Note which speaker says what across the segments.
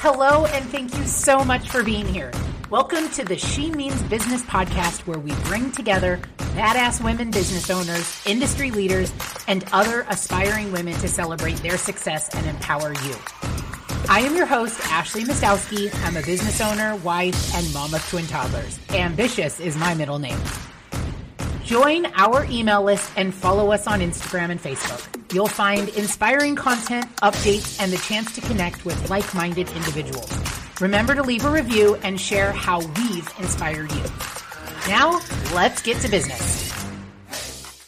Speaker 1: Hello, and thank you so much for being here. Welcome to the She Means Business podcast, where we bring together badass women business owners, industry leaders, and other aspiring women to celebrate their success and empower you. I am your host, Ashley Mastowski. I'm a business owner, wife, and mom of twin toddlers. Ambitious is my middle name. Join our email list and follow us on Instagram and Facebook. You'll find inspiring content, updates, and the chance to connect with like minded individuals. Remember to leave a review and share how we've inspired you. Now, let's get to business.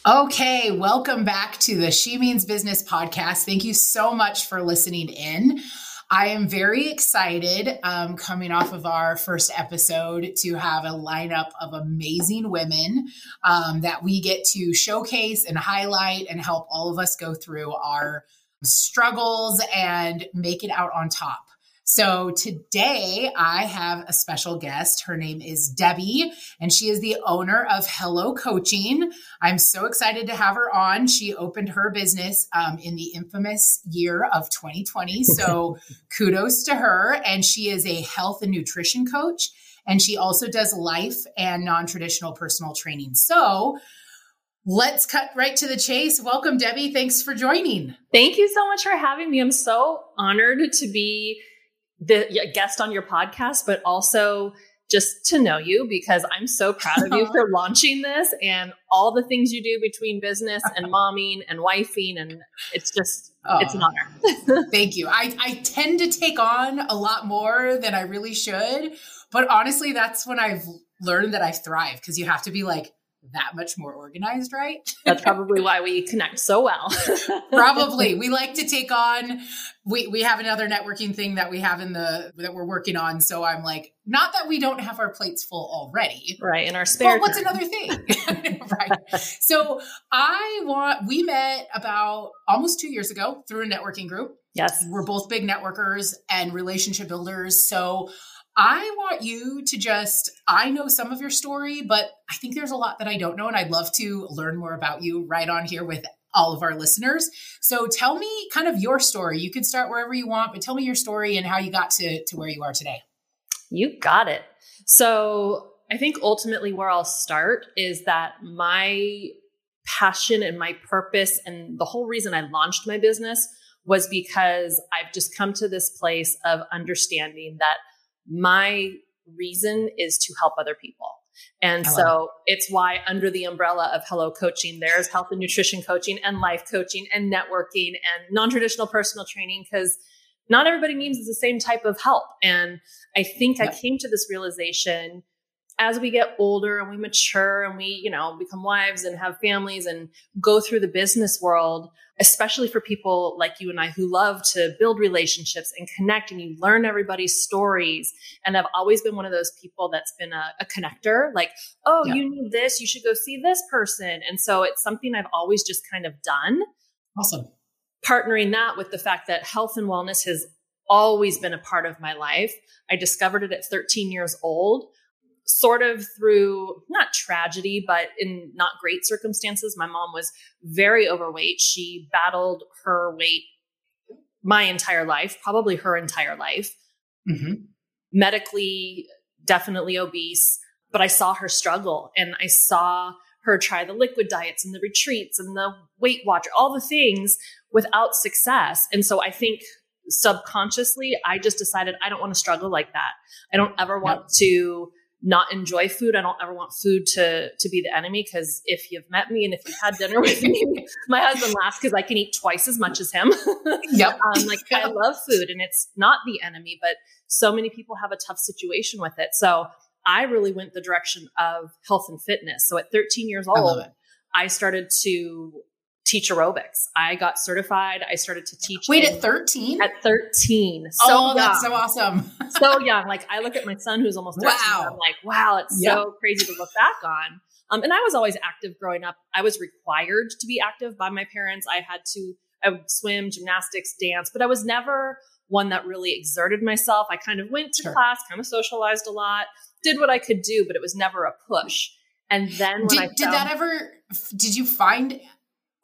Speaker 1: Okay, welcome back to the She Means Business podcast. Thank you so much for listening in. I am very excited um, coming off of our first episode to have a lineup of amazing women um, that we get to showcase and highlight and help all of us go through our struggles and make it out on top. So today I have a special guest. Her name is Debi, and she is the owner of Hello Coaching. I'm so excited to have her on. She opened her business um, in the infamous year of 2020. So kudos to her. And she is a health and nutrition coach, and she also does life and non traditional personal training. So Let's cut right to the chase. Welcome, Debi. Thanks for joining.
Speaker 2: Thank you so much for having me. I'm so honored to be the guest on your podcast, but also just to know you because I'm so proud of you for launching this and all the things you do between business and momming and wifing. And it's just, oh, it's an oh. honor.
Speaker 1: thank you. I, I tend to take on a lot more than I really should. But honestly, that's when I've learned that I thrive because you have to be like, that much more organized, right?
Speaker 2: That's probably why we connect so well.
Speaker 1: probably. We like to take on we we have another networking thing that we have in the that we're working on. So I'm like, not that we don't have our plates full already.
Speaker 2: Right. In our spare.
Speaker 1: But what's another thing? right. So I want we met about almost two years ago through a networking group.
Speaker 2: Yes.
Speaker 1: We're both big networkers and relationship builders. So I want you to just, I know some of your story, but I think there's a lot that I don't know. And I'd love to learn more about you right on here with all of our listeners. So tell me kind of your story. You can start wherever you want, but tell me your story and how you got to, to where you are today.
Speaker 2: You got it. So I think ultimately where I'll start is that my passion and my purpose and the whole reason I launched my business was because I've just come to this place of understanding that my reason is to help other people. And so it's why under the umbrella of Hello Coaching, there's health and nutrition coaching and life coaching and networking and non-traditional personal training because not everybody needs the same type of help. And I think I came to this realization as we get older and we mature and we, you know, become wives and have families and go through the business world, especially for people like you and I who love to build relationships and connect and you learn everybody's stories. And I've always been one of those people that's been a, a connector, like, oh, yeah. you need this, you should go see this person. And so it's something I've always just kind of done.
Speaker 1: Awesome.
Speaker 2: Partnering that with the fact that health and wellness has always been a part of my life. I discovered it at 13 years old sort of through not tragedy, but in not great circumstances. My mom was very overweight. She battled her weight my entire life, probably her entire life. Mm-hmm. Medically, definitely obese, but I saw her struggle and I saw her try the liquid diets and the retreats and the Weight Watcher, all the things without success. And so I think subconsciously, I just decided I don't want to struggle like that. I don't ever want to not enjoy food. I don't ever want food to to be the enemy because if you've met me and if you've had dinner with me, my husband laughs because I can eat twice as much as him.
Speaker 1: Yep.
Speaker 2: um, like I love food and it's not the enemy, but so many people have a tough situation with it. So I really went the direction of health and fitness. So at 13 years old, I, I started to teach aerobics. I got certified. I started to teach.
Speaker 1: Wait, at 13?
Speaker 2: At 13.
Speaker 1: So oh, young. that's so awesome.
Speaker 2: so young. Like I look at my son who's almost 13. Wow. I'm like, wow, it's yep. so crazy to look back on. Um, and I was always active growing up. I was required to be active by my parents. I had to, I would swim, gymnastics, dance, but I was never one that really exerted myself. I kind of went to sure. class, kind of socialized a lot, did what I could do, but it was never a push. And then when
Speaker 1: did,
Speaker 2: I found,
Speaker 1: did that ever, did you find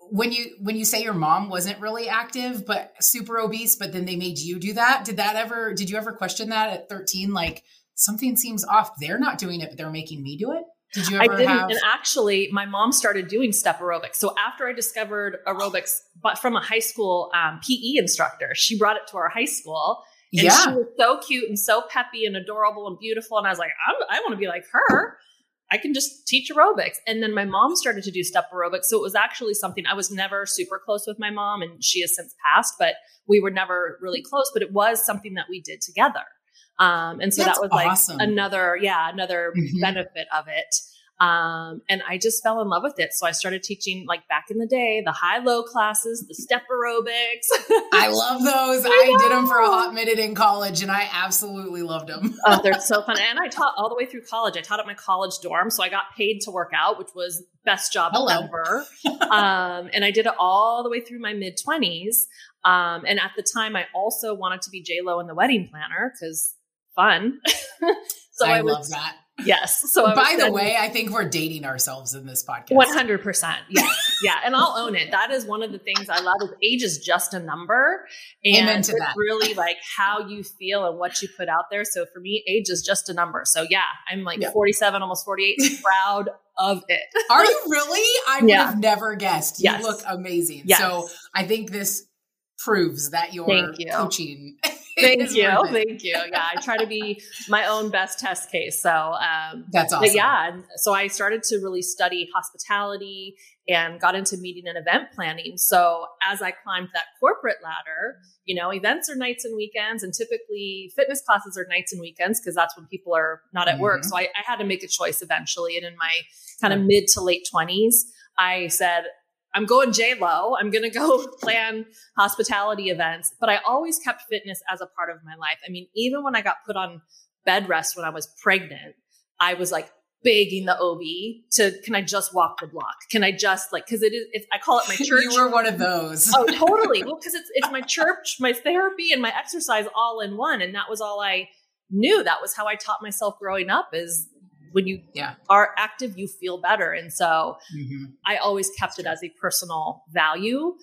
Speaker 1: when you when you say your mom wasn't really active but super obese but then they made you do that did that ever did you ever question that at 13 like something seems off. They're not doing it but they're making me do it. Did you ever I didn't, have
Speaker 2: and actually my mom started doing step aerobics. So after i discovered aerobics but from a high school um, pe instructor she brought it to our high school. And yeah. she was so cute and so peppy and adorable and beautiful. And i was like i want to be like her I can just teach aerobics. And then my mom started to do step aerobics. So it was actually something I was never super close with my mom, and she has since passed, but we were never really close. But it was something that we did together. Um, and so That's that was like awesome. another, yeah, another mm-hmm. benefit of it. Um, and I just fell in love with it. So I started teaching like back in the day, the high low classes, the step aerobics.
Speaker 1: I love those. I, I did them for a hot minute in college and I absolutely loved them.
Speaker 2: oh, they're so fun. And I taught all the way through college. I taught at my college dorm. So I got paid to work out, which was best job Hello. ever. um, and I did it all the way through my mid twenties. Um, and at the time I also wanted to be J Lo in the wedding planner because fun.
Speaker 1: so I, I love was, that
Speaker 2: Yes.
Speaker 1: So by the way, I think we're dating ourselves in this podcast.
Speaker 2: One hundred percent. Yeah. Yeah. And I'll own it. That is one of the things I love is age is just a number. And it's that. really like how you feel and what you put out there. So for me, age is just a number. So yeah, I'm like yeah. 47, almost 48, proud of it.
Speaker 1: Are you really? I would yeah. have never guessed. You yes. look amazing. Yes. So I think this proves that you're you. coaching
Speaker 2: thank you. thank you. Yeah i try to be my own best test case. So um,
Speaker 1: that's awesome
Speaker 2: yeah so i started to really study hospitality and got into meeting and event planning. So as i climbed that corporate ladder you know events are nights and weekends and typically fitness classes are nights and weekends because that's when people are not at mm-hmm. work so I, I had to make a choice eventually and in my kind of mid to late 20s I said, I'm going J Lo. I'm going to go plan hospitality events. But I always kept fitness as a part of my life. I mean, even when I got put on bed rest when I was pregnant, I was like begging the OB to, can I just walk the block? Can I just like, cause it is, it's, I call it my church.
Speaker 1: you were one of those.
Speaker 2: oh, totally. Well, cause it's, it's my church, my therapy and my exercise all in one. And that was all I knew. That was how I taught myself growing up is when you yeah. are active, you feel better. And so mm-hmm. I always kept it as a personal value.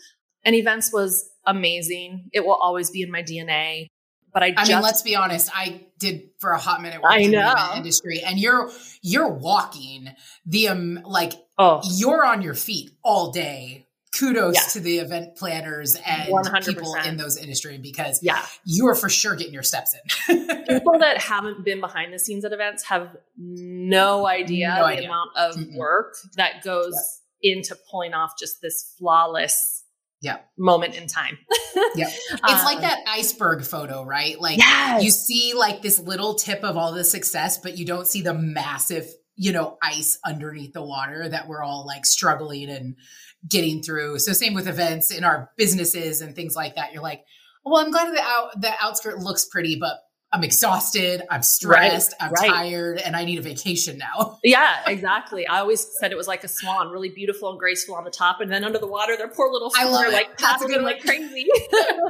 Speaker 2: And events was amazing. It will always be in my DNA. But I,
Speaker 1: I mean, let's be honest. I did for a hot minute work I know. in the industry, and you're you're walking the um like oh. you're on your feet all day kudos to the event planners and 100%. people in those industry because yeah. you are for sure getting your steps in.
Speaker 2: people that haven't been behind the scenes at events have no idea no the idea. amount of mm work that goes into pulling off just this flawless yeah. moment in time.
Speaker 1: yeah. It's um, like that iceberg photo, right? Like yes. you see like this little tip of all the success, but you don't see the massive, you know, ice underneath the water that we're all like struggling and getting through. So same with events in our businesses and things like that. You're like, well, I'm glad the out the outskirt looks pretty, but I'm exhausted, I'm stressed, right, I'm right. tired, and I need a vacation now.
Speaker 2: yeah, exactly. I always said it was like a swan, really beautiful and graceful on the top, and then under the water, their poor little feet are like paddling like crazy.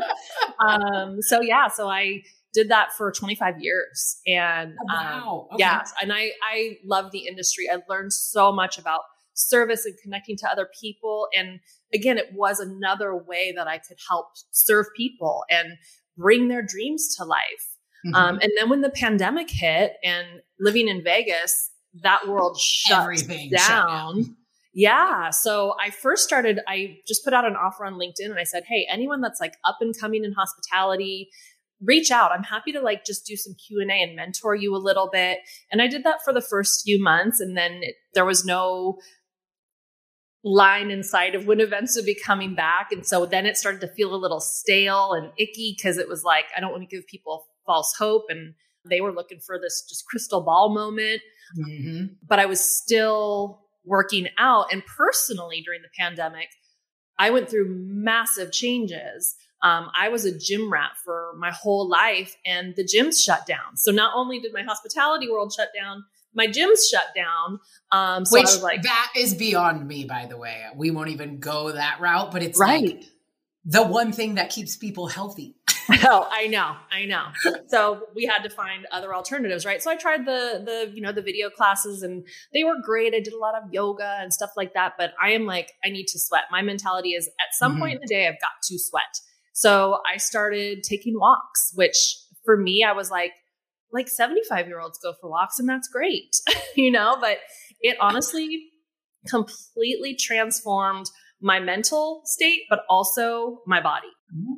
Speaker 2: um, so yeah, so I did that for 25 years, and oh, wow, um, okay. yeah, and I I love the industry. I learned so much about service and connecting to other people. And again, it was another way that I could help serve people and bring their dreams to life. Mm-hmm. Um, and then when the pandemic hit and living in Vegas, that world shut Everything down. Shut down. Yeah. So I first started, I just put out an offer on LinkedIn and I said, Hey, anyone that's like up and coming in hospitality, reach out. I'm happy to like just do some Q&A and mentor you a little bit. And I did that for the first few months and then it, there was no line in sight of when events would be coming back. And so then it started to feel a little stale and icky because it was like, I don't want to give people false hope. And they were looking for this just crystal ball moment. Mm-hmm. But I was still working out. And personally, during the pandemic, I went through massive changes. Um, I was a gym rat for my whole life, and the gyms shut down. So not only did my hospitality world shut down, my gym's shut down. Um, so
Speaker 1: Which
Speaker 2: like,
Speaker 1: that is beyond me, by the way. We won't even go that route, but it's right. Like the one thing that keeps people healthy.
Speaker 2: oh, I know, I know. So we had to find other alternatives, right? So I tried the the you know the video classes, and they were great. I did a lot of yoga and stuff like that. But I am like, I need to sweat. My mentality is, at some mm-hmm. point in the day, I've got to sweat. So I started taking walks, which for me, I was like, like 75 year olds go for walks, and that's great, you know. But it honestly completely transformed my mental state, but also my body.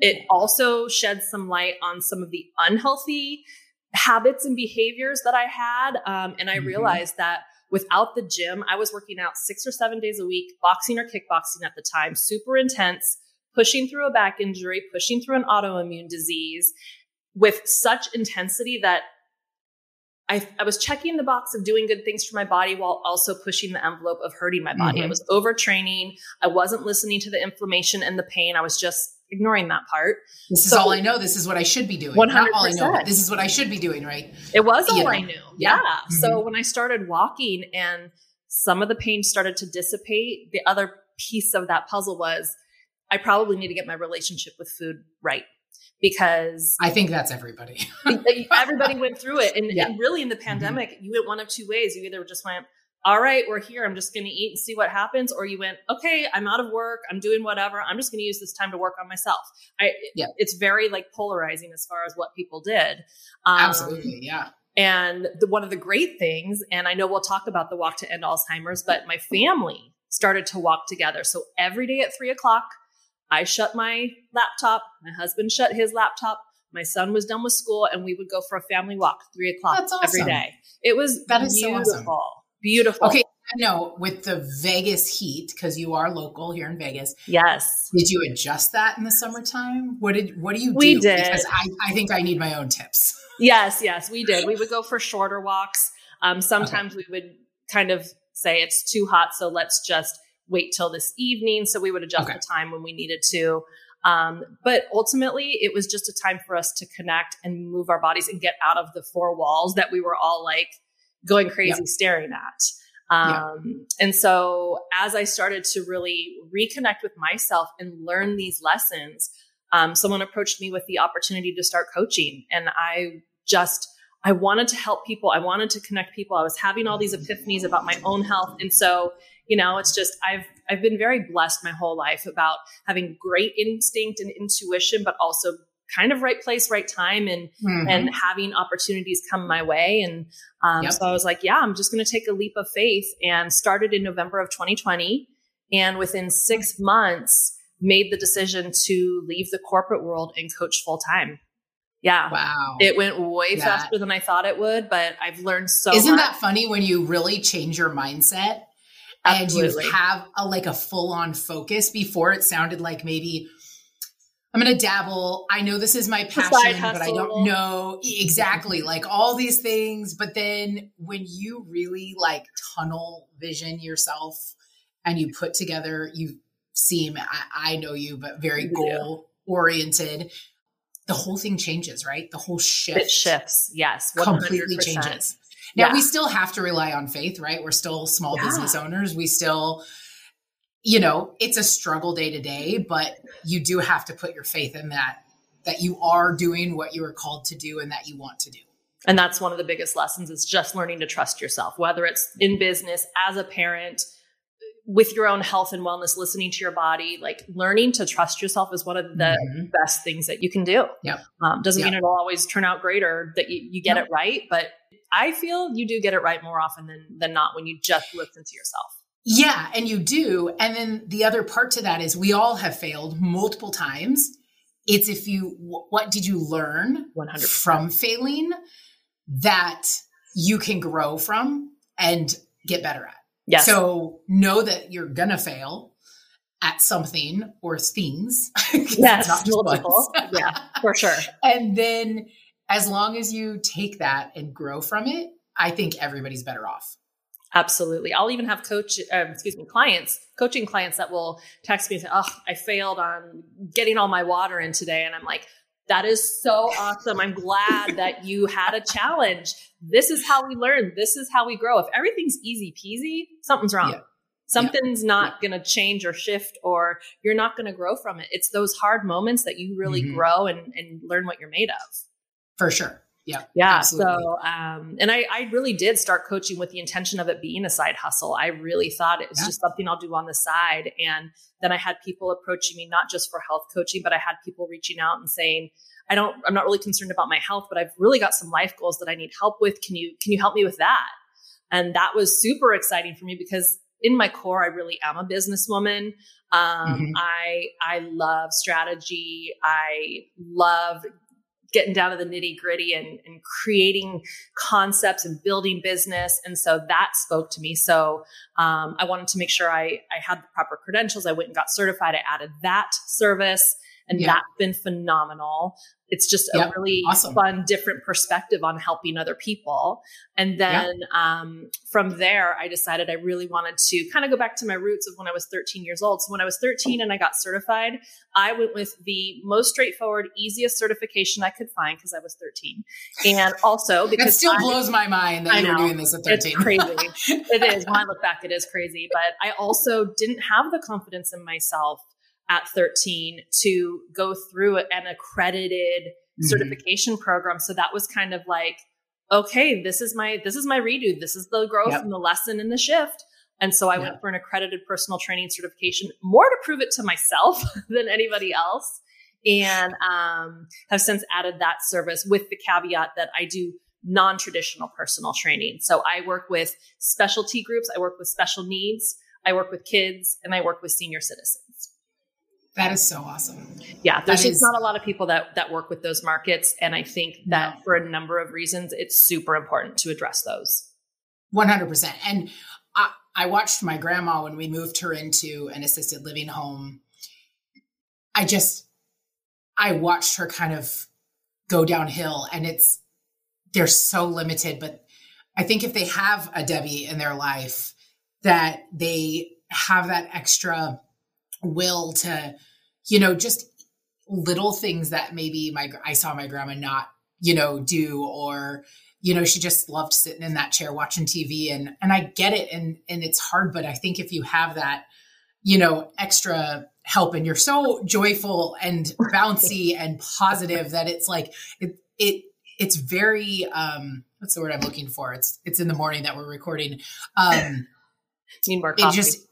Speaker 2: It also sheds some light on some of the unhealthy habits and behaviors that I had. Um, and I mm-hmm. realized that without the gym, I was working out six or seven days a week, boxing or kickboxing at the time, super intense, pushing through a back injury, pushing through an autoimmune disease with such intensity that I, I, was checking the box of doing good things for my body while also pushing the envelope of hurting my body. Mm-hmm. I was overtraining. I wasn't listening to the inflammation and the pain. I was just ignoring that part.
Speaker 1: This is all I know. This is what I should be doing. 100%. Not all I know. This is what I should be doing, right?
Speaker 2: It was all you I knew. Yeah. yeah. Mm-hmm. So when I started walking and some of the pain started to dissipate, the other piece of that puzzle was I probably need to get my relationship with food right because
Speaker 1: I think that's everybody.
Speaker 2: everybody went through it. And, yeah. and really in the mm-hmm. pandemic, mm-hmm. you went one of two ways. You either just went, all right, we're here. I'm just going to eat and see what happens. Or you went, okay, I'm out of work. I'm doing whatever. I'm just going to use this time to work on myself. I, yeah. It's very like polarizing as far as what people did.
Speaker 1: Um, Absolutely. Yeah.
Speaker 2: And the, one of the great things, and I know we'll talk about the walk to end Alzheimer's, but my family started to walk together. So every day at three o'clock, I shut my laptop. My husband shut his laptop. My son was done with school, and we would go for a family walk three o'clock awesome. every day. It was that is beautiful. So awesome. Beautiful.
Speaker 1: Okay. No, with the Vegas heat, because you are local here in Vegas.
Speaker 2: Yes.
Speaker 1: Did you adjust that in the summertime? What did what do you do?
Speaker 2: We did.
Speaker 1: Because I, I think I need my own tips.
Speaker 2: Yes, yes, we did. We would go for shorter walks. Um, sometimes okay. we would kind of say it's too hot, so let's just wait till this evening. So we would adjust okay. the time when we needed to. Um, but ultimately, it was just a time for us to connect and move our bodies and get out of the four walls that we were all like going crazy yep. staring at. Um, yep. And so, as I started to really reconnect with myself and learn these lessons, um, someone approached me with the opportunity to start coaching. And I just, I wanted to help people. I wanted to connect people. I was having all these epiphanies about my own health. And so, you know, it's just, I've, I've been very blessed my whole life about having great instinct and intuition, but also kind of right place, right time, and mm-hmm. and having opportunities come my way. And um, yep. so I was like, yeah, I'm just going to take a leap of faith, and started in November of 2020. And within six months, made the decision to leave the corporate world and coach full time. Yeah.
Speaker 1: Wow.
Speaker 2: It went way that, faster than I thought it would, but I've learned so
Speaker 1: Isn't
Speaker 2: much.
Speaker 1: that funny when you really change your mindset Absolutely. and you have a like a full on focus before it sounded like maybe I'm going to dabble. I know this is my passion, but I don't know exactly like all these things. But then when you really like tunnel vision yourself and you put together, you seem, I, I know you, but very goal oriented. The whole thing changes, right? The whole shift
Speaker 2: it shifts. Yes.
Speaker 1: 100%. Completely changes. Now yeah. we still have to rely on faith, right? We're still small yeah. business owners. We still, you know, it's a struggle day to day, but you do have to put your faith in that, that you are doing what you are called to do and that you want to do.
Speaker 2: And that's one of the biggest lessons is just learning to trust yourself, whether it's in business, as a parent, with your own health and wellness, listening to your body, like learning to trust yourself is one of the mm-hmm. best things that you can do.
Speaker 1: Yeah.
Speaker 2: Um, doesn't yep. mean it'll always turn out great or that you, you get it right, but I feel you do get it right more often than, than not when you just listen to yourself.
Speaker 1: Yeah, and you do. And then the other part to that is we all have failed multiple times. It's if you, what did you learn 100 from failing that you can grow from and get better at?
Speaker 2: Yes.
Speaker 1: So know that you're going to fail at something or things.
Speaker 2: yes, not multiple. yeah, for sure.
Speaker 1: And then as long as you take that and grow from it, I think everybody's better off.
Speaker 2: Absolutely. I'll even have coach, uh, excuse me, clients, coaching clients that will text me and say, Oh, I failed on getting all my water in today. And I'm like, that is so awesome. I'm glad that you had a challenge. This is how we learn. This is how we grow. If everything's easy peasy, something's wrong.
Speaker 1: Yeah.
Speaker 2: Something's yeah. not going to change or shift, or you're not going to grow from it. It's those hard moments that you really mm-hmm. grow and, and learn what you're made of.
Speaker 1: For sure. Yeah.
Speaker 2: Yeah. Absolutely. So, um, and I, I really did start coaching with the intention of it being a side hustle. I really thought it was yeah. just something I'll do on the side. And then I had people approaching me, not just for health coaching, but I had people reaching out and saying, I don't, I'm not really concerned about my health, but I've really got some life goals that I need help with. Can you, can you help me with that? And that was super exciting for me because in my core, I really am a businesswoman. Um, mm-hmm. I, I love strategy. I love getting down to the nitty gritty and, and, creating concepts and building business. And so that spoke to me. So um, I wanted to make sure I, I had the proper credentials. I went and got certified. I added that service and yeah. that's been phenomenal. It's just a really awesome. fun, different perspective on helping other people. And then um, from there, I decided I really wanted to kind of go back to my roots of when I was 13 years old. So when I was 13 and I got certified, I went with the most straightforward, easiest certification I could find because I was 13. And also because
Speaker 1: it still I, blows my mind that I you were doing this at 13.
Speaker 2: It's crazy. it is. When I look back, it is crazy. But I also didn't have the confidence in myself at 13 to go through an accredited mm-hmm. certification program. So that was kind of like, okay, this is my, this is my redo. This is the growth yep. and the lesson and the shift. And so I yep. went for an accredited personal training certification more to prove it to myself than anybody else. And um, have since added that service with the caveat that I do non traditional personal training. So I work with specialty groups, I work with special needs, I work with kids, and I work with senior citizens.
Speaker 1: That is so awesome.
Speaker 2: Yeah, there's that just is, not a lot of people that that work with those markets, and I think that no. for a number of reasons, it's super important to address those.
Speaker 1: One hundred percent. And I, I watched my grandma when we moved her into an assisted living home. I just, I watched her kind of go downhill, and it's they're so limited. But I think if they have a Debi in their life, that they have that extra will to, you know, just little things that maybe my I saw my grandma not, you know, do or you know, she just loved sitting in that chair watching TV and and I get it and and it's hard, but I think if you have that, you know, extra help and you're so joyful and bouncy and positive that it's like it it it's very um what's the word I'm looking for? It's it's in the morning that we're recording. Um
Speaker 2: need more coffee.
Speaker 1: It just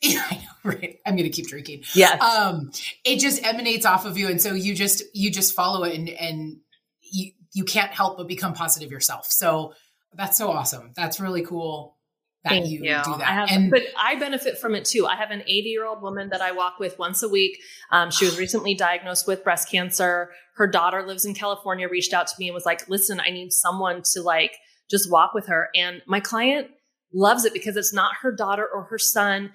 Speaker 1: I know, right. I'm going to keep drinking.
Speaker 2: Yeah.
Speaker 1: Um, it just emanates off of you, and so you just you just follow it, and and you you can't help but become positive yourself. So that's so awesome. That's really cool. That Thank you, you, do that.
Speaker 2: I have, and, but I benefit from it too. I have an 80 year old woman that I walk with once a week. Um, she was recently diagnosed with breast cancer. Her daughter lives in California, reached out to me and was like, listen, I need someone to like just walk with her. And my client loves it because it's not her daughter or her son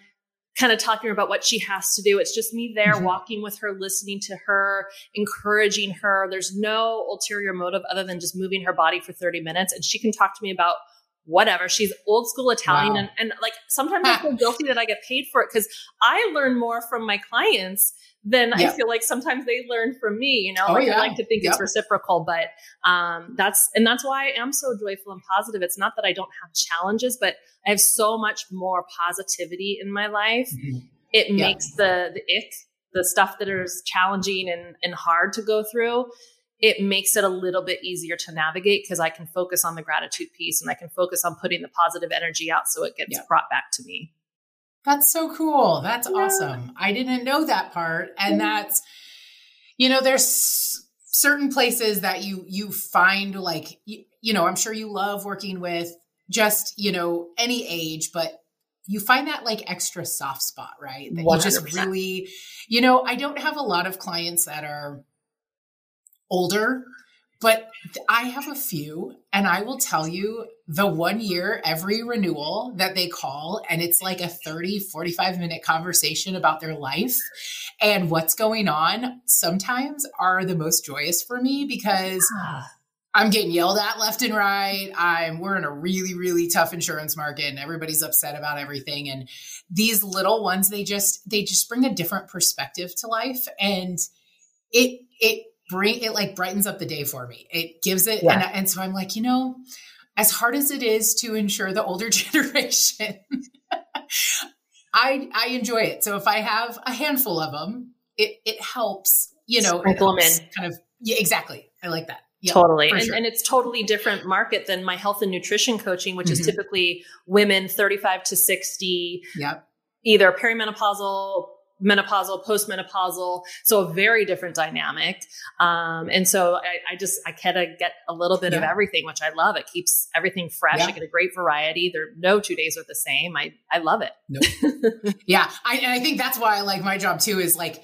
Speaker 2: kind of talking about what she has to do. It's just me there mm-hmm. walking with her, listening to her, encouraging her. There's no ulterior motive other than just moving her body for 30 minutes. And she can talk to me about whatever. She's old school Italian. Wow. And, and like sometimes I feel guilty that I get paid for it because I learn more from my clients than yep. I feel like sometimes they learn from me. You know, oh, like yeah. I like to think yep. it's reciprocal, but um, that's and that's why I am so joyful and positive. It's not that I don't have challenges, but I have so much more positivity in my life. Mm-hmm. It yep. makes the the ick, the stuff that is challenging and and hard to go through. It makes it a little bit easier to navigate because I can focus on the gratitude piece and I can focus on putting the positive energy out so it gets brought back to me.
Speaker 1: That's so cool. That's yeah. awesome. I didn't know that part. And that's, you know, there's certain places that you you find like you, you know, I'm sure you love working with just, you know, any age, but you find that like extra soft spot, right? That 100%. you just really, you know, I don't have a lot of clients that are older but I have a few, and I will tell you the one year every renewal that they call, and it's like a 30, 45 minute conversation about their life and what's going on, sometimes are the most joyous for me because. Ah. I'm getting yelled at left and right. I'm we're in a really really tough insurance market and everybody's upset about everything and these little ones they just they just bring a different perspective to life and it it bring it like brightens up the day for me. It gives it, yeah. and, and so I'm like, you know, as hard as it is to ensure the older generation, I I enjoy it. So if I have a handful of them, it it helps. You know,
Speaker 2: sprinkle them in.
Speaker 1: Kind of. Yeah, exactly. I like that.
Speaker 2: Yep, totally. And, sure. and it's totally different market than my health and nutrition coaching, which mm-hmm. is typically women 35 to 60.
Speaker 1: Yep.
Speaker 2: Either perimenopausal, menopausal, postmenopausal. So a very different dynamic. Um, and so I, I, just, I kind of get a little bit yeah. of everything, which I love. It keeps everything fresh. Yeah. I get a great variety. There, no two days are the same. I, I love it.
Speaker 1: Nope. yeah. I, and I think that's why I like my job too, is like,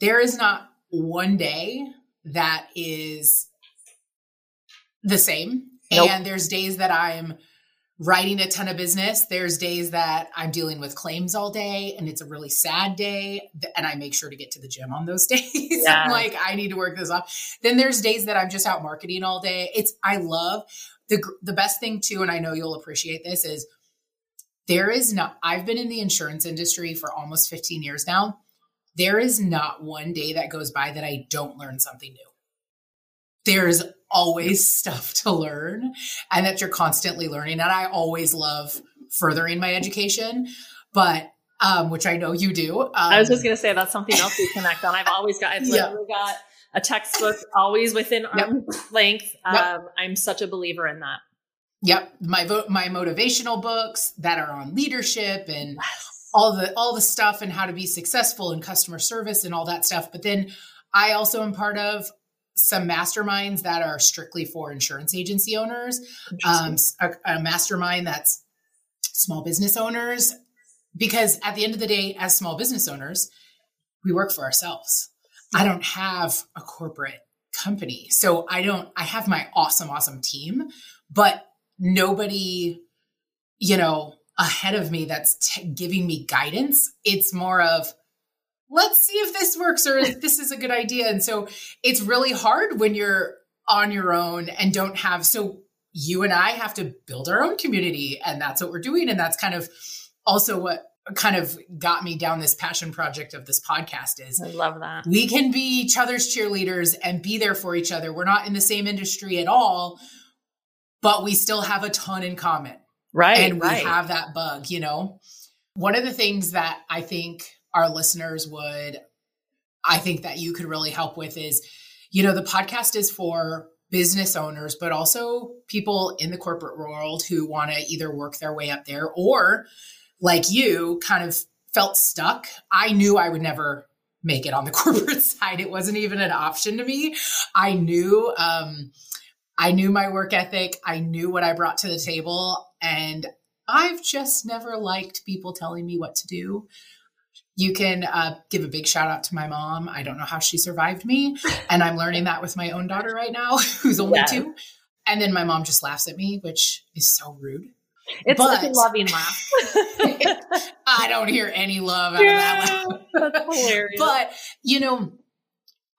Speaker 1: there is not one day that is the same. Nope. And there's days that I'm writing a ton of business. There's days that I'm dealing with claims all day and it's a really sad day. And I make sure to get to the gym on those days. Yeah. I'm like, I need to work this off. Then there's days that I'm just out marketing all day. It's, I love the, the best thing too. And I know you'll appreciate this is there is not, I've been in the insurance industry for almost 15 years now. There is not one day that goes by that I don't learn something new there's always stuff to learn and that you're constantly learning. And I always love furthering my education, but um, which I know you do. Um,
Speaker 2: I was just going to say that's something else we connect on. I've always got, I've literally yeah. got a textbook always within arm's yep. length. Um, yep. I'm such a believer in that.
Speaker 1: Yep, my vo- my motivational books that are on leadership and all the all the stuff and how to be successful in customer service and all that stuff. But then I also am part of some masterminds that are strictly for insurance agency owners, um, a, a mastermind that's small business owners, because at the end of the day, as small business owners, we work for ourselves. I don't have a corporate company. So I don't, I have my awesome, awesome team, but nobody, you know, ahead of me that's t- giving me guidance. It's more of, let's see if this works or if this is a good idea. And so it's really hard when you're on your own and don't have, so you and I have to build our own community and that's what we're doing. And that's kind of also what kind of got me down this passion project of this podcast is
Speaker 2: I love that.
Speaker 1: We can be each other's cheerleaders and be there for each other. We're not in the same industry at all, but we still have a ton in common.
Speaker 2: Right.
Speaker 1: And we
Speaker 2: right.
Speaker 1: have that bug, you know. One of the things that I think our listeners would, I think that you could really help with is, you know, the podcast is for business owners, but also people in the corporate world who want to either work their way up there or, like you, kind of felt stuck. I knew I would never make it on the corporate side. It wasn't even an option to me. I knew, um, I knew my work ethic. I knew what I brought to the table. And I've just never liked people telling me what to do. You can uh, give a big shout out to my mom. I don't know how she survived me. And I'm learning that with my own daughter right now, who's only yeah. two. And then my mom just laughs at me, which is so rude.
Speaker 2: It's but, like a loving laugh.
Speaker 1: I don't hear any love out yeah, of that laugh.
Speaker 2: That's hilarious.
Speaker 1: But, you know,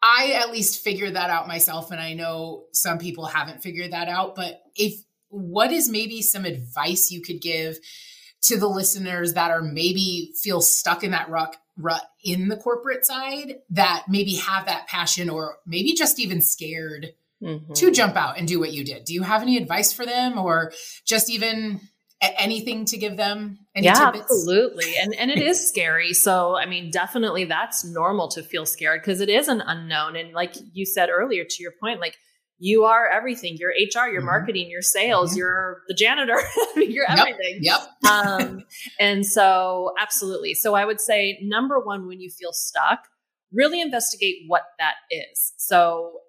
Speaker 1: I at least figured that out myself. And I know some people haven't figured that out. But if what is maybe some advice you could give to the listeners that are maybe feel stuck in that rut, rut in the corporate side that maybe have that passion or maybe just even scared mm-hmm. to jump out and do what you did. Do you have any advice for them or just even anything to give them?
Speaker 2: yeah, tidbits? absolutely. And and it is scary. So I mean, definitely that's normal to feel scared because it is an unknown. And like you said earlier, to your point, like you are everything. You're HR, you're mm-hmm. marketing, you're sales, mm-hmm. you're the janitor, you're everything.
Speaker 1: Yep. yep.
Speaker 2: um, and so, absolutely. So, I would say number one, when you feel stuck, really investigate what that is. So,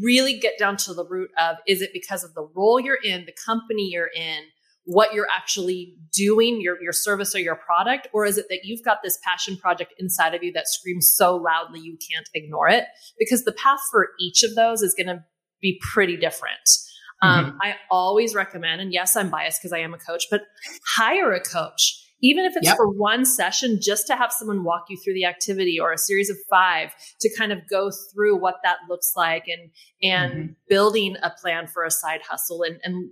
Speaker 2: really get down to the root of is it because of the role you're in, the company you're in, what you're actually doing, your, your service or your product? Or is it that you've got this passion project inside of you that screams so loudly you can't ignore it? Because the path for each of those is going to be pretty different. Um, mm-hmm. I always recommend, and yes, I'm biased because I am a coach, but hire a coach. Even if it's yep. for one session, just to have someone walk you through the activity or a series of five to kind of go through what that looks like and and mm-hmm. building a plan for a side hustle and, and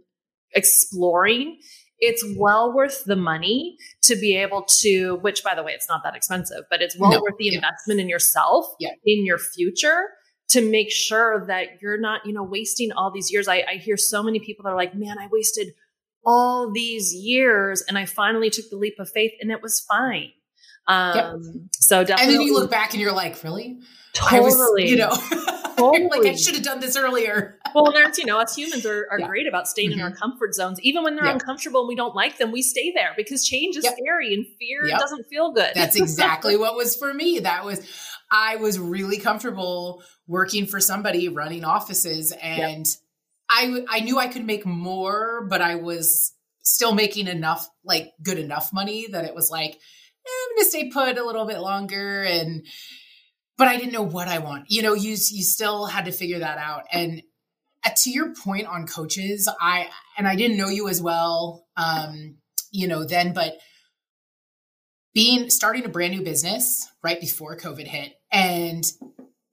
Speaker 2: exploring it's well worth the money to be able to which by the way it's not that expensive but it's well no, worth the yeah. investment in yourself
Speaker 1: yeah.
Speaker 2: in your future to make sure that you're not, you know, wasting all these years. I, I hear so many people that are like, man, I wasted all these years and I finally took the leap of faith and it was fine. Um, yep. so definitely.
Speaker 1: And then you look back and you're like, really?
Speaker 2: Totally.
Speaker 1: Was, you know, totally. like I should have done this earlier.
Speaker 2: well, there's, you know, us humans are, are yeah. great about staying mm-hmm. in our mm-hmm. comfort zones. Even when they're yep. uncomfortable and we don't like them, we stay there because change is yep. scary and fear yep. doesn't feel good.
Speaker 1: That's exactly what was for me. That was, I was really comfortable working for somebody running offices and I, I knew I could make more, but I was still making enough, like good enough money that it was like, I'm going to stay put a little bit longer. And, but I didn't know what I want. You know, you, you still had to figure that out. And uh, to your point on coaches, I, and I didn't know you as well, um, you know, then, but being, starting a brand new business right before COVID hit and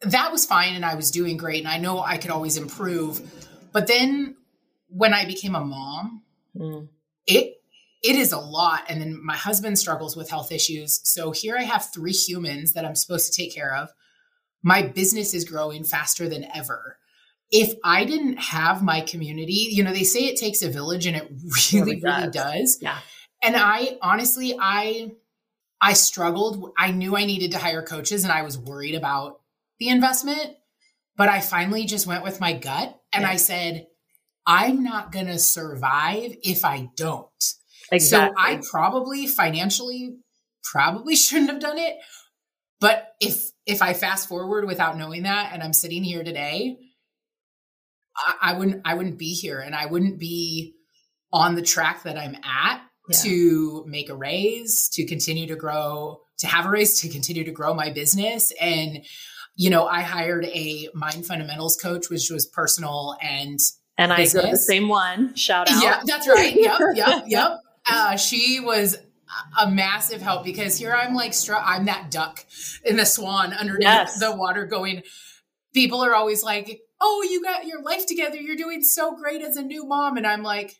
Speaker 1: that was fine. And I was doing great. And I know I could always improve. But then when I became a mom, mm. it, it is a lot. And then my husband struggles with health issues. So here I have three humans that I'm supposed to take care of. My business is growing faster than ever. If I didn't have my community, you know, they say it takes a village and it really, it really does.
Speaker 2: Yeah.
Speaker 1: And I honestly, I, I struggled. I knew I needed to hire coaches and I was worried about the investment, but I finally just went with my gut and yeah. I said, I'm not going to survive if I don't. Exactly. So I probably financially probably shouldn't have done it. But if if I fast forward without knowing that and I'm sitting here today, I, I wouldn't I wouldn't be here and I wouldn't be on the track that I'm at yeah. to make a raise, to continue to grow, to have a raise, to continue to grow my business. And, you know, I hired a mind fundamentals coach, which was personal and
Speaker 2: and business. I the same one. Shout out.
Speaker 1: Yeah, that's right. Yep, yep, yep. Uh, she was a massive help because here I'm like, I'm that duck in the swan underneath yes. the water going. People are always like, oh, you got your life together. You're doing so great as a new mom. And I'm like,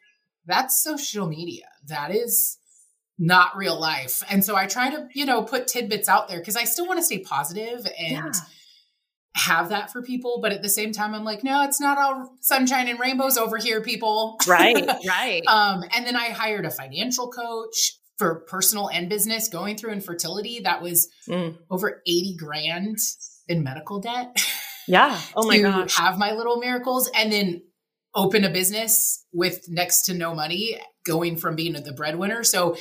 Speaker 1: that's social media. That is not real life. And so I try to, you know, put tidbits out there because I still want to stay positive and yeah. Have that for people. But at the same time, I'm like, no, it's not all sunshine and rainbows over here, people.
Speaker 2: Right, right.
Speaker 1: um, and then I hired a financial coach for personal and business going through infertility. That was mm. over 80 grand in medical debt.
Speaker 2: Yeah. Oh my gosh.
Speaker 1: Have my little miracles. And then open a business with next to no money going from being the breadwinner. So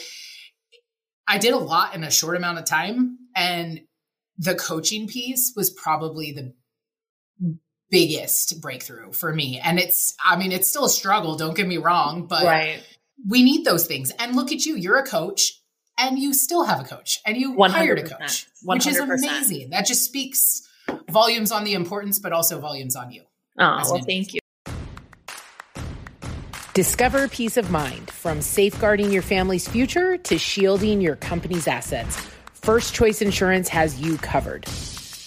Speaker 1: I did a lot in a short amount of time. And the coaching piece was probably the biggest breakthrough for me. And it's, I mean, it's still a struggle, don't get me wrong, but right. we need those things. And look at you, you're a coach and you still have a coach and you 100%, hired a coach, 100%. which is amazing. That just speaks volumes on the importance, but also volumes on you.
Speaker 2: Oh, well, thank you.
Speaker 3: Discover peace of mind from safeguarding your family's future to shielding your company's assets. First Choice Insurance has you covered.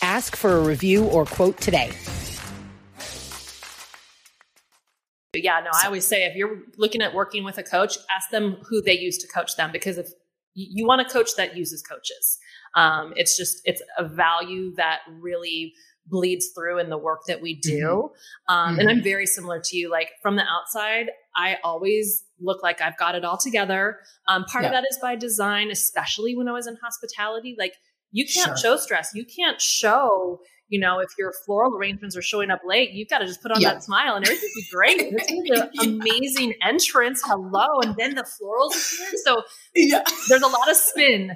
Speaker 3: Ask for a review or quote today.
Speaker 2: Yeah, no, I always say if you're looking at working with a coach, ask them who they use to coach them because if you want a coach that uses coaches, um, it's just it's a value that really bleeds through in the work that we do. Mm-hmm. Um, mm-hmm. And I'm very similar to you. Like from the outside, I always look like I've got it all together. Um, part yeah. of that is by design, especially when I was in hospitality. Like you can't sure. show stress. You can't show, you know, if your floral arrangements are showing up late, you've got to just put on yeah. that smile and everything be great. It's an amazing entrance. Hello. And then the florals appear. So yeah. there's a lot of spin.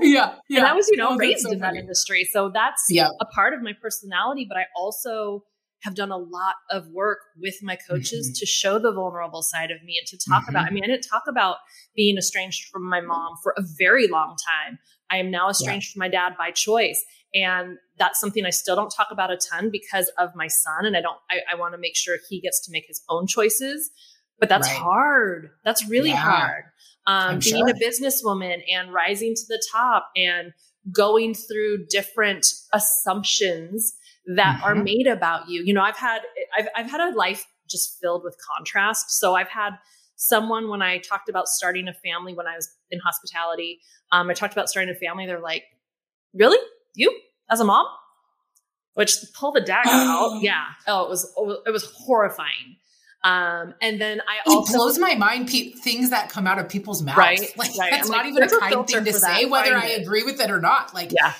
Speaker 1: yeah.
Speaker 2: yeah. And I was, you know, oh, raised so in funny. that industry. So that's yeah. a part of my personality, but I also have done a lot of work with my coaches mm-hmm. to show the vulnerable side of me and to talk mm-hmm. about. I mean, I didn't talk about being estranged from my mom for a very long time. I am now estranged yeah. from my dad by choice. And that's something I still don't talk about a ton because of my son. And I don't, I, I want to make sure he gets to make his own choices. But that's right. hard. That's really yeah. hard. Um, being sure. a businesswoman and rising to the top and going through different assumptions that mm-hmm. are made about you. You know, I've had I've I've had a life just filled with contrast. So I've had someone when I talked about starting a family when I was in hospitality, um, I talked about starting a family. They're like, "Really, you as a mom?" Which pull the dagger out. Yeah. Oh, it was it was horrifying. Um, and then I
Speaker 1: it also, blows my mind pe- things that come out of people's mouths. Right, like right. that's I'm not like, even a kind thing to say, whether I agree with it or not. Like, yeah,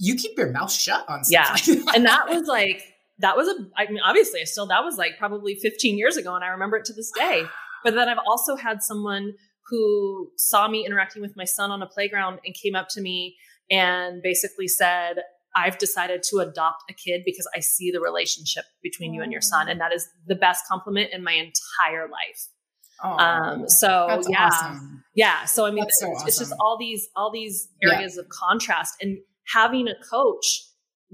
Speaker 1: you keep your mouth shut on stuff. Yeah, like
Speaker 2: and that was like that was a. I mean, obviously, still that was like probably 15 years ago, and I remember it to this day. But then I've also had someone who saw me interacting with my son on a playground and came up to me and basically said, I've decided to adopt a kid because I see the relationship between you and your son. And that is the best compliment in my entire life. Oh, um, so yeah, awesome. yeah. So I mean, it's, awesome. it's, just all these, all these areas yeah. of contrast and having a coach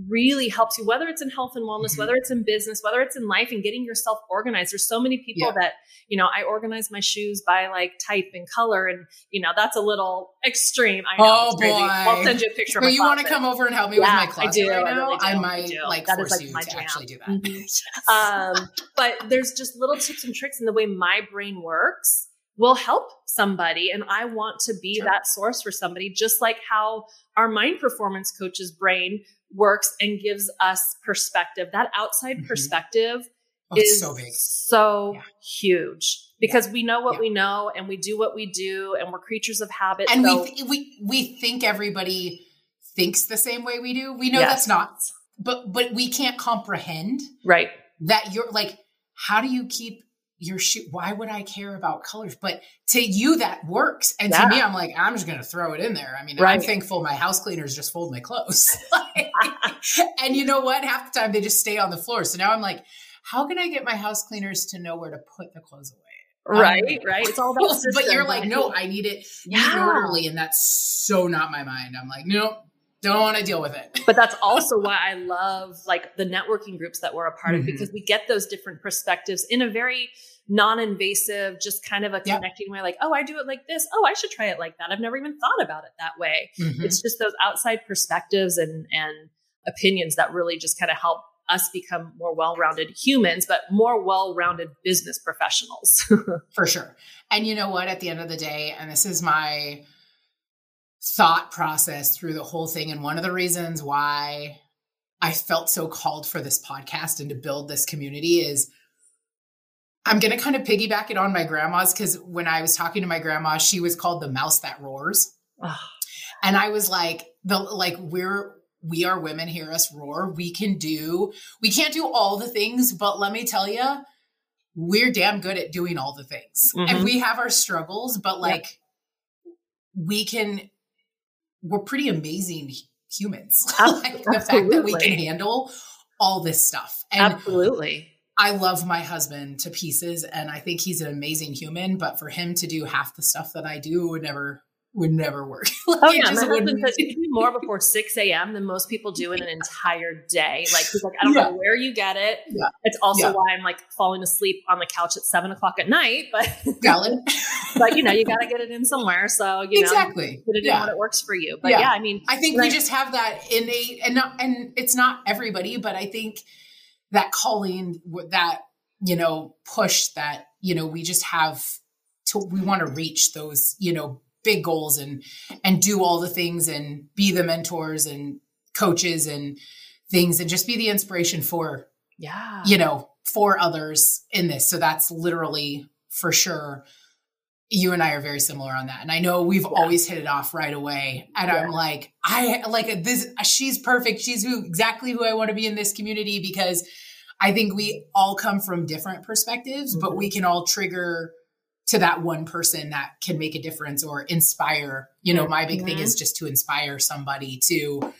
Speaker 2: really helps you, whether it's in health and wellness, mm-hmm. whether it's in business, whether it's in life and getting yourself organized. There's so many people yeah. that, you know, I organize my shoes by like type and color. And, you know, that's a little extreme. I know. Oh, boy. I'll send you a picture
Speaker 1: but you want to come over and help me yeah, with my closet I do, right I now? Really I, might I like that force like you to jam. actually do that. Mm-hmm.
Speaker 2: um, but there's just little tips and tricks in the way my brain works will help somebody. And I want to be sure. that source for somebody, just like how our mind performance coach's brain works and gives us perspective. That outside mm-hmm. perspective oh, is so big, so yeah. huge because yeah. we know what yeah. we know and we do what we do and we're creatures of habit.
Speaker 1: And so- we th- we we think everybody thinks the same way we do. We know yes. that's not, but but we can't comprehend
Speaker 2: right
Speaker 1: that you're like. How do you keep your shoe why would i care about colors? But to you that works. And yeah. to me i'm like i'm just gonna throw it in there. I mean right. i'm thankful my house cleaners just fold my clothes. And you know what? Half the time they just stay on the floor. So now i'm like how can i get my house cleaners to know where to put the clothes away?
Speaker 2: Right um, right it's all about system,
Speaker 1: but you're like no i need it yeah. orderly and that's so not my mind. I'm like no don't want to deal with it.
Speaker 2: but that's also why I love like the networking groups that we're a part mm-hmm. of because we get those different perspectives in a very non-invasive, just kind of a connecting yep. way, like, oh, I do it like this. Oh, I should try it like that. I've never even thought about it that way. Mm-hmm. It's just those outside perspectives and and opinions that really just kind of help us become more well-rounded humans, but more well-rounded business professionals.
Speaker 1: For sure. And you know what? At the end of the day, and this is my thought process through the whole thing. And one of the reasons why I felt so called for this podcast and to build this community is I'm going to kind of piggyback it on my grandma's because when I was talking to my grandma, she was called the mouse that roars. And I was like, the like we're we are women, hear us roar. We can do, we can't do all the things, but let me tell you, we're damn good at doing all the things. Mm-hmm. And we have our struggles, but like yep. we can we're pretty amazing humans. like the fact that we can handle all this stuff.
Speaker 2: And Absolutely.
Speaker 1: I love my husband to pieces and I think he's an amazing human, but for him to do half the stuff that I do would never would never work. like,
Speaker 2: oh yeah, my husband says you do more before six a.m. than most people do in an entire day. Like he's like, I don't yeah. know where you get it. Yeah. It's also yeah. why I'm like falling asleep on the couch at seven o'clock at night. But but you know, you got to get it in somewhere. So you
Speaker 1: exactly.
Speaker 2: know, put it yeah. in when it works for you. But yeah, I mean,
Speaker 1: I think we just have that innate, and not, and it's not everybody, but I think that calling, that you know, push that you know, we just have to. We want to reach those, you know big goals and and do all the things and be the mentors and coaches and things and just be the inspiration for
Speaker 2: yeah
Speaker 1: you know for others in this so that's literally for sure you and I are very similar on that. And I know we've yeah. always hit it off right away. And yeah. I'm like, I like this, she's perfect. She's who exactly who I want to be in this community because I think we all come from different perspectives, mm-hmm. but we can all trigger to that one person that can make a difference or inspire. You know, my big thing is just to inspire somebody to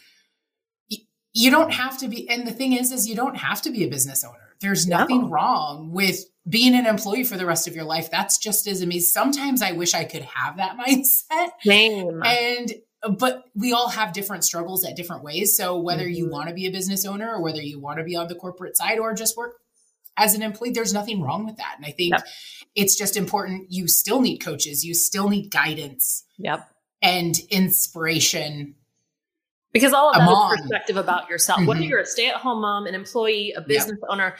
Speaker 1: you don't have to be and the thing is is you don't have to be a business owner. There's nothing no. wrong with being an employee for the rest of your life. That's just as amazing. Sometimes I wish I could have that mindset.
Speaker 2: Same.
Speaker 1: And but we all have different struggles at different ways. So whether mm-hmm. you want to be a business owner or whether you want to be on the corporate side or just work as an employee, there's nothing wrong with that. And I think yep. It's just important. You still need coaches, you still need guidance.
Speaker 2: Yep.
Speaker 1: And inspiration.
Speaker 2: Because all of that perspective about yourself. Mm-hmm. Whether you're a stay at home mom, an employee, a business yep. owner,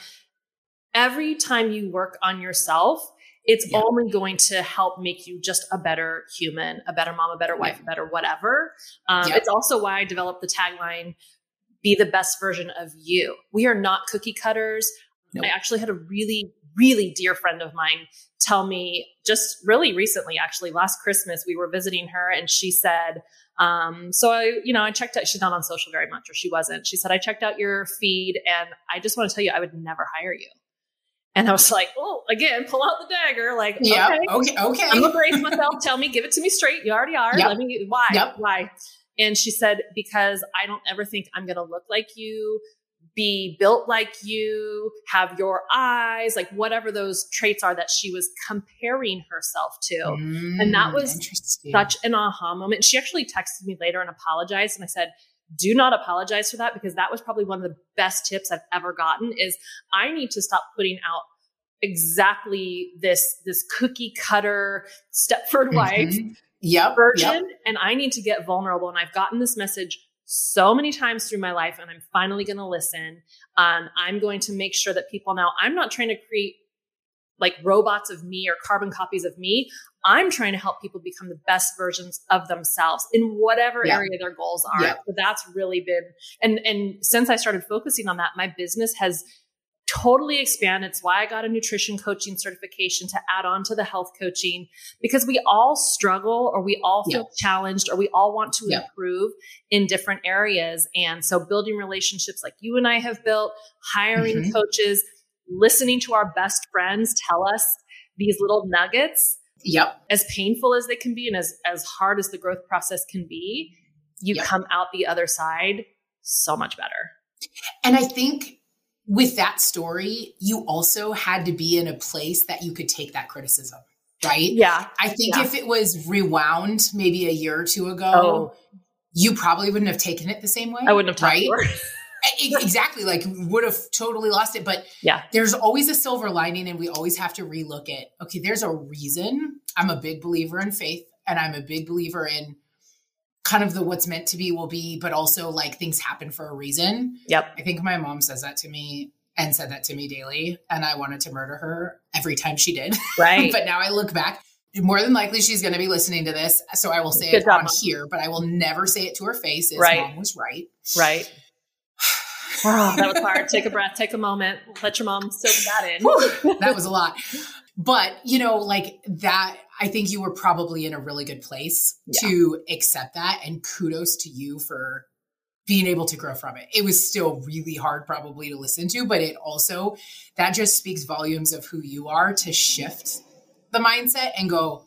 Speaker 2: every time you work on yourself, it's only going to help make you just a better human, a better mom, a better wife, a better whatever. Um, it's also why I developed the tagline be the best version of you. We are not cookie cutters. Nope. I actually had a really, really dear friend of mine tell me just really recently, actually, last Christmas, we were visiting her and she said, um, so I, you know, I checked out, she's not on social very much, or she wasn't. She said, I checked out your feed and I just want to tell you, I would never hire you. And I was like, oh, again, pull out the dagger. Like,
Speaker 1: yeah, okay, okay, okay.
Speaker 2: I'm gonna brace myself. Tell me, give it to me straight. You already are. Yep. Let me. Why? Yep. Why? And she said, because I don't ever think I'm gonna look like you, be built like you, have your eyes, like whatever those traits are that she was comparing herself to. Mm, and that was such an aha moment. She actually texted me later and apologized. And I said, do not apologize for that because that was probably one of the best tips I've ever gotten is I need to stop putting out exactly this this cookie cutter Stepford wife mm-hmm.
Speaker 1: yep,
Speaker 2: version
Speaker 1: yep.
Speaker 2: and I need to get vulnerable and I've gotten this message so many times through my life and I'm finally going to listen. Um, I'm going to make sure that people know I'm not trying to create like robots of me or carbon copies of me. I'm trying to help people become the best versions of themselves in whatever yeah. area their goals are. Yeah. So that's really been and and since I started focusing on that, my business has totally expand. It's why I got a nutrition coaching certification to add on to the health coaching because we all struggle or we all feel yeah. challenged or we all want to improve in different areas. And so building relationships like you and I have built, hiring mm-hmm. coaches, listening to our best friends tell us these little nuggets.
Speaker 1: Yep.
Speaker 2: As painful as they can be and as, as hard as the growth process can be, you yep. come out the other side so much better.
Speaker 1: And I think with that story, you also had to be in a place that you could take that criticism, right?
Speaker 2: Yeah.
Speaker 1: I think
Speaker 2: yeah.
Speaker 1: if it was rewound maybe a year or two ago, oh. you probably wouldn't have taken it the same way.
Speaker 2: I wouldn't have
Speaker 1: right? exactly like would have totally lost it but
Speaker 2: yeah
Speaker 1: there's always a silver lining and we always have to relook at okay there's a reason i'm a big believer in faith and i'm a big believer in kind of the what's meant to be will be but also like things happen for a reason
Speaker 2: yep
Speaker 1: i think my mom says that to me and said that to me daily and i wanted to murder her every time she did
Speaker 2: right
Speaker 1: but now i look back more than likely she's going to be listening to this so i will say Good it job, on mom. here but i will never say it to her face is right. mom was right
Speaker 2: right Oh, that was hard. take a breath, take a moment, let your mom soak that in.
Speaker 1: that was a lot. But, you know, like that, I think you were probably in a really good place yeah. to accept that. And kudos to you for being able to grow from it. It was still really hard, probably, to listen to, but it also, that just speaks volumes of who you are to shift the mindset and go,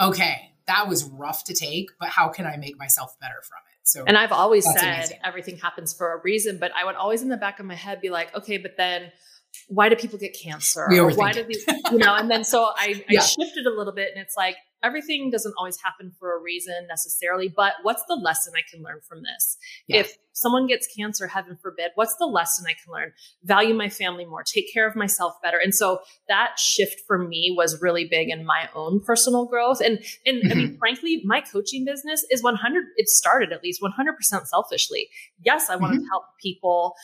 Speaker 1: okay, that was rough to take, but how can I make myself better from it? So,
Speaker 2: and I've always said amazing. everything happens for a reason, but I would always in the back of my head be like, okay, but then why do people get cancer?
Speaker 1: Or
Speaker 2: why do these, you know, and then so I, yeah. I shifted a little bit and it's like, everything doesn't always happen for a reason necessarily, but what's the lesson I can learn from this? Yeah. If someone gets cancer, heaven forbid, what's the lesson I can learn? Value my family more, take care of myself better. And so that shift for me was really big in my own personal growth. And, and mm-hmm. I mean, mm-hmm. frankly, my coaching business is 100, it started at least 100% selfishly. Yes, I wanted mm-hmm. to help people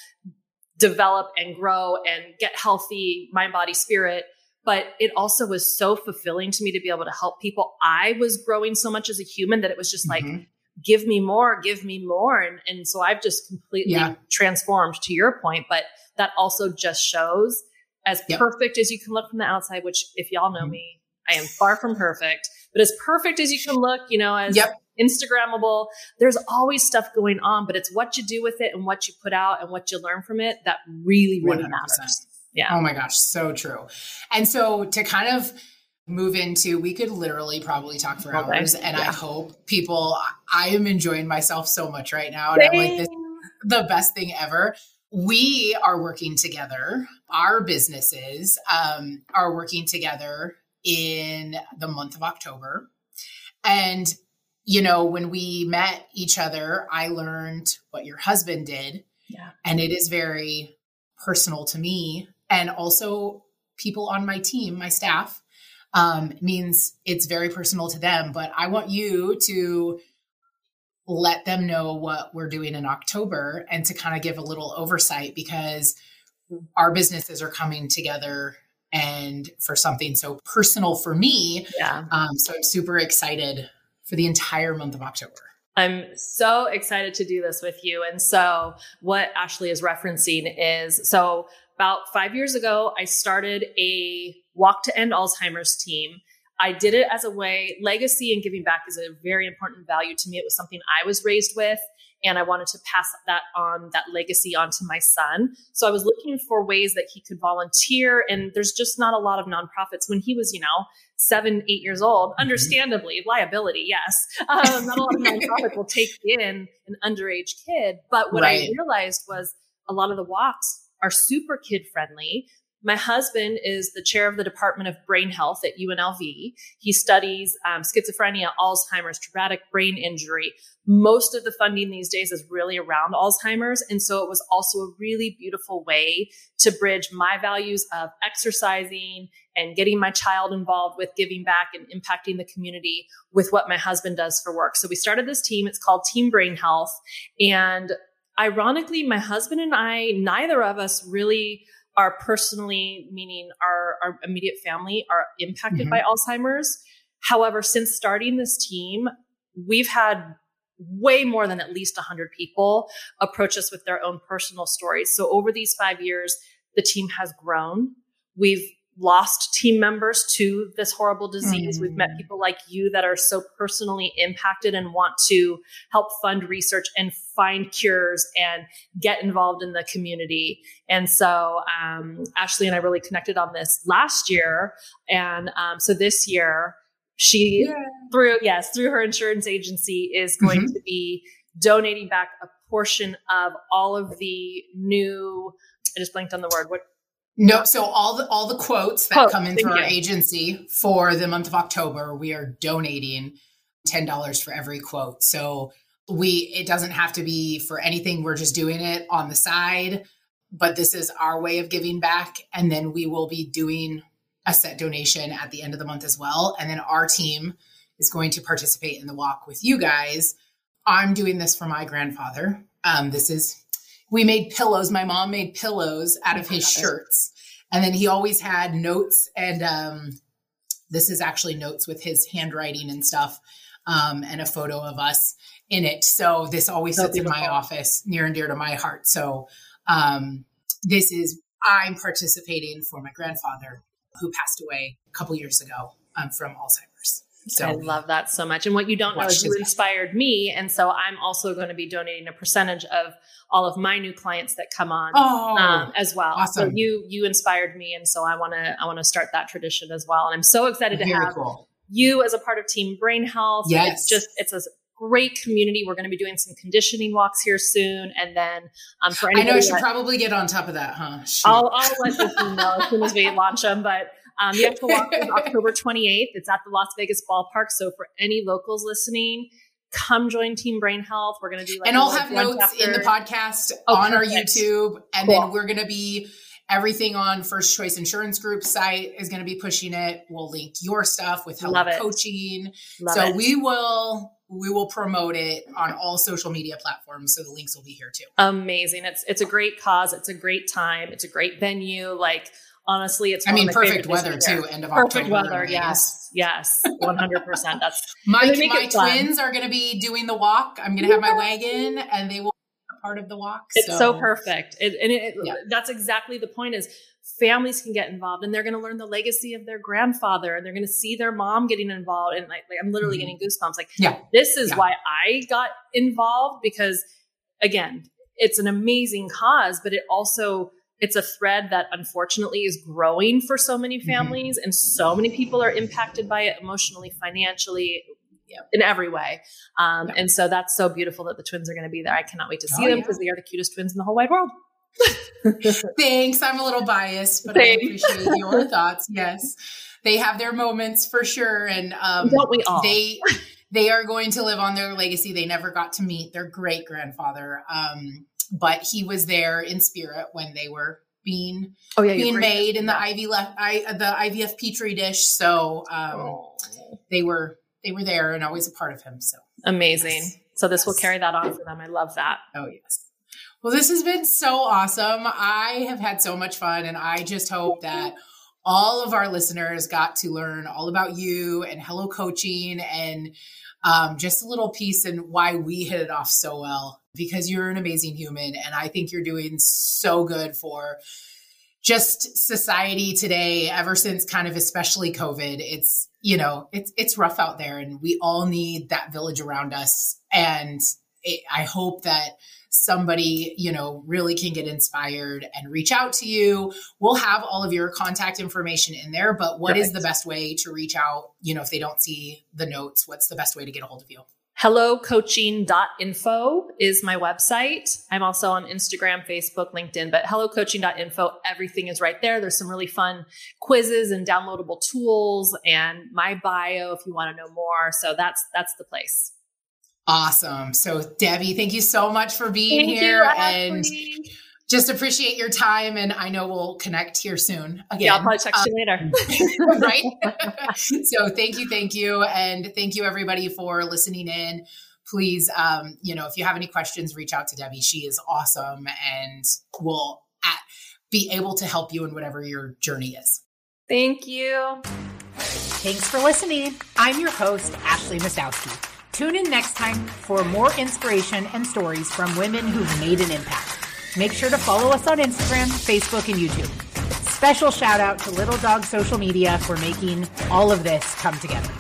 Speaker 2: develop and grow and get healthy mind, body, spirit but it also was so fulfilling to me to be able to help people. I was growing so much as a human that it was just mm-hmm. like, give me more, give me more. And, and so I've just completely yeah. transformed to your point, but that also just shows as yep. perfect as you can look from the outside, which if y'all know mm-hmm. me, I am far from perfect, but as perfect as you can look, you know, as yep. Instagrammable, there's always stuff going on, but it's what you do with it and what you put out and what you learn from it that really, really 100%. matters. Yeah.
Speaker 1: Oh my gosh, so true. And so to kind of move into, we could literally probably talk for okay. hours. And yeah. I hope people, I am enjoying myself so much right now. And I'm like, this the best thing ever. We are working together. Our businesses um, are working together in the month of October. And, you know, when we met each other, I learned what your husband did.
Speaker 2: Yeah.
Speaker 1: And it is very personal to me and also people on my team, my staff, um, means it's very personal to them. But I want you to let them know what we're doing in October and to kind of give a little oversight because our businesses are coming together and for something so personal for me.
Speaker 2: Yeah.
Speaker 1: Um, so I'm super excited for the entire month of October.
Speaker 2: I'm so excited to do this with you. And so, what Ashley is referencing is so about five years ago, I started a Walk to End Alzheimer's team. I did it as a way, legacy and giving back is a very important value to me. It was something I was raised with, and I wanted to pass that on, that legacy on to my son. So I was looking for ways that he could volunteer, and there's just not a lot of nonprofits. When he was, you know, seven, eight years old, mm-hmm. understandably, liability, yes. Um, not a lot of nonprofits will take in an underage kid. But what right. I realized was a lot of the walks are super kid friendly. My husband is the chair of the Department of Brain Health at UNLV. He studies um, schizophrenia, Alzheimer's, traumatic brain injury. Most of the funding these days is really around Alzheimer's. And so it was also a really beautiful way to bridge my values of exercising and getting my child involved with giving back and impacting the community with what my husband does for work. So we started this team. It's called Team Brain Health. And ironically, my husband and I, neither of us really are personally, meaning our, our immediate family, are impacted mm-hmm. by Alzheimer's. However, since starting this team, we've had way more than at least 100 people approach us with their own personal stories. So over these five years, the team has grown. We've lost team members to this horrible disease. Mm. We've met mm. people like you that are so personally impacted and want to help fund research and find cures and get involved in the community. And so um, Ashley and I really connected on this last year. And um, so this year, she yeah. through yes through her insurance agency is going mm-hmm. to be donating back a portion of all of the new I just blanked on the word. What
Speaker 1: no, so all the all the quotes that oh, come in through our agency for the month of October, we are donating ten dollars for every quote. So we it doesn't have to be for anything. We're just doing it on the side, but this is our way of giving back, and then we will be doing a set donation at the end of the month as well. And then our team is going to participate in the walk with you guys. I'm doing this for my grandfather. Um, this is we made pillows. My mom made pillows out of his shirts. And then he always had notes and um, this is actually notes with his handwriting and stuff um, and a photo of us in it. So this always sits in my office near and dear to my heart. So um, this is I'm participating for my grandfather who passed away a couple years ago um, from Alzheimer's.
Speaker 2: So I love that so much. And what you don't know is you inspired me. And so I'm also going to be donating a percentage of all of my new clients that come on oh, um, as well. Awesome. So you you inspired me, and so I want to I want to start that tradition as well. And I'm so excited Very to have cool. you as a part of Team Brain Health.
Speaker 1: Yes,
Speaker 2: it's just it's a great community. We're going to be doing some conditioning walks here soon, and then um, for
Speaker 1: I know I should that, probably get on top of that, huh?
Speaker 2: I'll I'll let you know as soon as we launch them, but. Um, the actual walk is October 28th. It's at the Las Vegas ballpark. So for any locals listening, come join Team Brain Health. We're going to do
Speaker 1: like and I'll have notes in the podcast oh, on perfect. our YouTube, and cool. then we're going to be everything on First Choice Insurance Group site is going to be pushing it. We'll link your stuff with Hello Coaching. Love so it. we will we will promote it on all social media platforms so the links will be here too
Speaker 2: amazing it's it's a great cause it's a great time it's a great venue like honestly, it's.
Speaker 1: I mean, perfect weather too. End of
Speaker 2: perfect October. weather. Yes, yes, one hundred percent. That's
Speaker 1: my my twins are going to be doing the walk. I'm going to have my wagon, and they will be part of the walk.
Speaker 2: It's so, so perfect, it, and it, yeah. that's exactly the point. Is families can get involved, and they're going to learn the legacy of their grandfather, and they're going to see their mom getting involved. And like, like I'm literally mm-hmm. getting goosebumps. Like, yeah, this is yeah. why I got involved because, again, it's an amazing cause, but it also it's a thread that unfortunately is growing for so many mm-hmm. families mm-hmm. and so many people are impacted by it emotionally financially in every way um, and so that's so beautiful that the twins are going to be there i cannot wait to see oh, them because yeah. they are the cutest twins in the whole wide world
Speaker 1: thanks i'm a little biased but thanks. i appreciate your thoughts yes they have their moments for sure and um,
Speaker 2: don't we all
Speaker 1: they they are going to live on their legacy they never got to meet their great grandfather um, but he was there in spirit when they were being oh, yeah, being made in the IV left I, the IVF petri dish. So um, oh. they were they were there and always a part of him. So
Speaker 2: amazing. Yes. So this yes. will carry that on for them. I love that.
Speaker 1: Oh yes. Well, this has been so awesome. I have had so much fun, and I just hope that all of our listeners got to learn all about you and Hello Coaching and um, just a little piece and why we hit it off so well because you're an amazing human. And I think you're doing so good for just society today, ever since kind of especially COVID, it's, you know, it's, it's rough out there and we all need that village around us. And it, I hope that somebody, you know, really can get inspired and reach out to you. We'll have all of your contact information in there, but what is the best way to reach out? You know, if they don't see the notes, what's the best way to get a hold of you?
Speaker 2: hellocoaching.info is my website. I'm also on Instagram, Facebook, LinkedIn, but hellocoaching.info, everything is right there. There's some really fun quizzes and downloadable tools and my bio if you want to know more. So that's that's the place.
Speaker 1: Awesome. So, Debi, thank you so much for being thank here. You, and just appreciate your time. And I know we'll connect here soon again.
Speaker 2: Yeah, I'll probably text um, you
Speaker 1: later. right. so, thank you. Thank you. And thank you, everybody, for listening in. Please, um, you know, if you have any questions, reach out to Debi. She is awesome and will at, be able to help you in whatever your journey is.
Speaker 2: Thank you.
Speaker 3: Thanks for listening. I'm your host, Ashley Mastowski. Tune in next time for more inspiration and stories from women who've made an impact. Make sure to follow us on Instagram, Facebook, and YouTube. Special shout out to Little Dog Social Media for making all of this come together.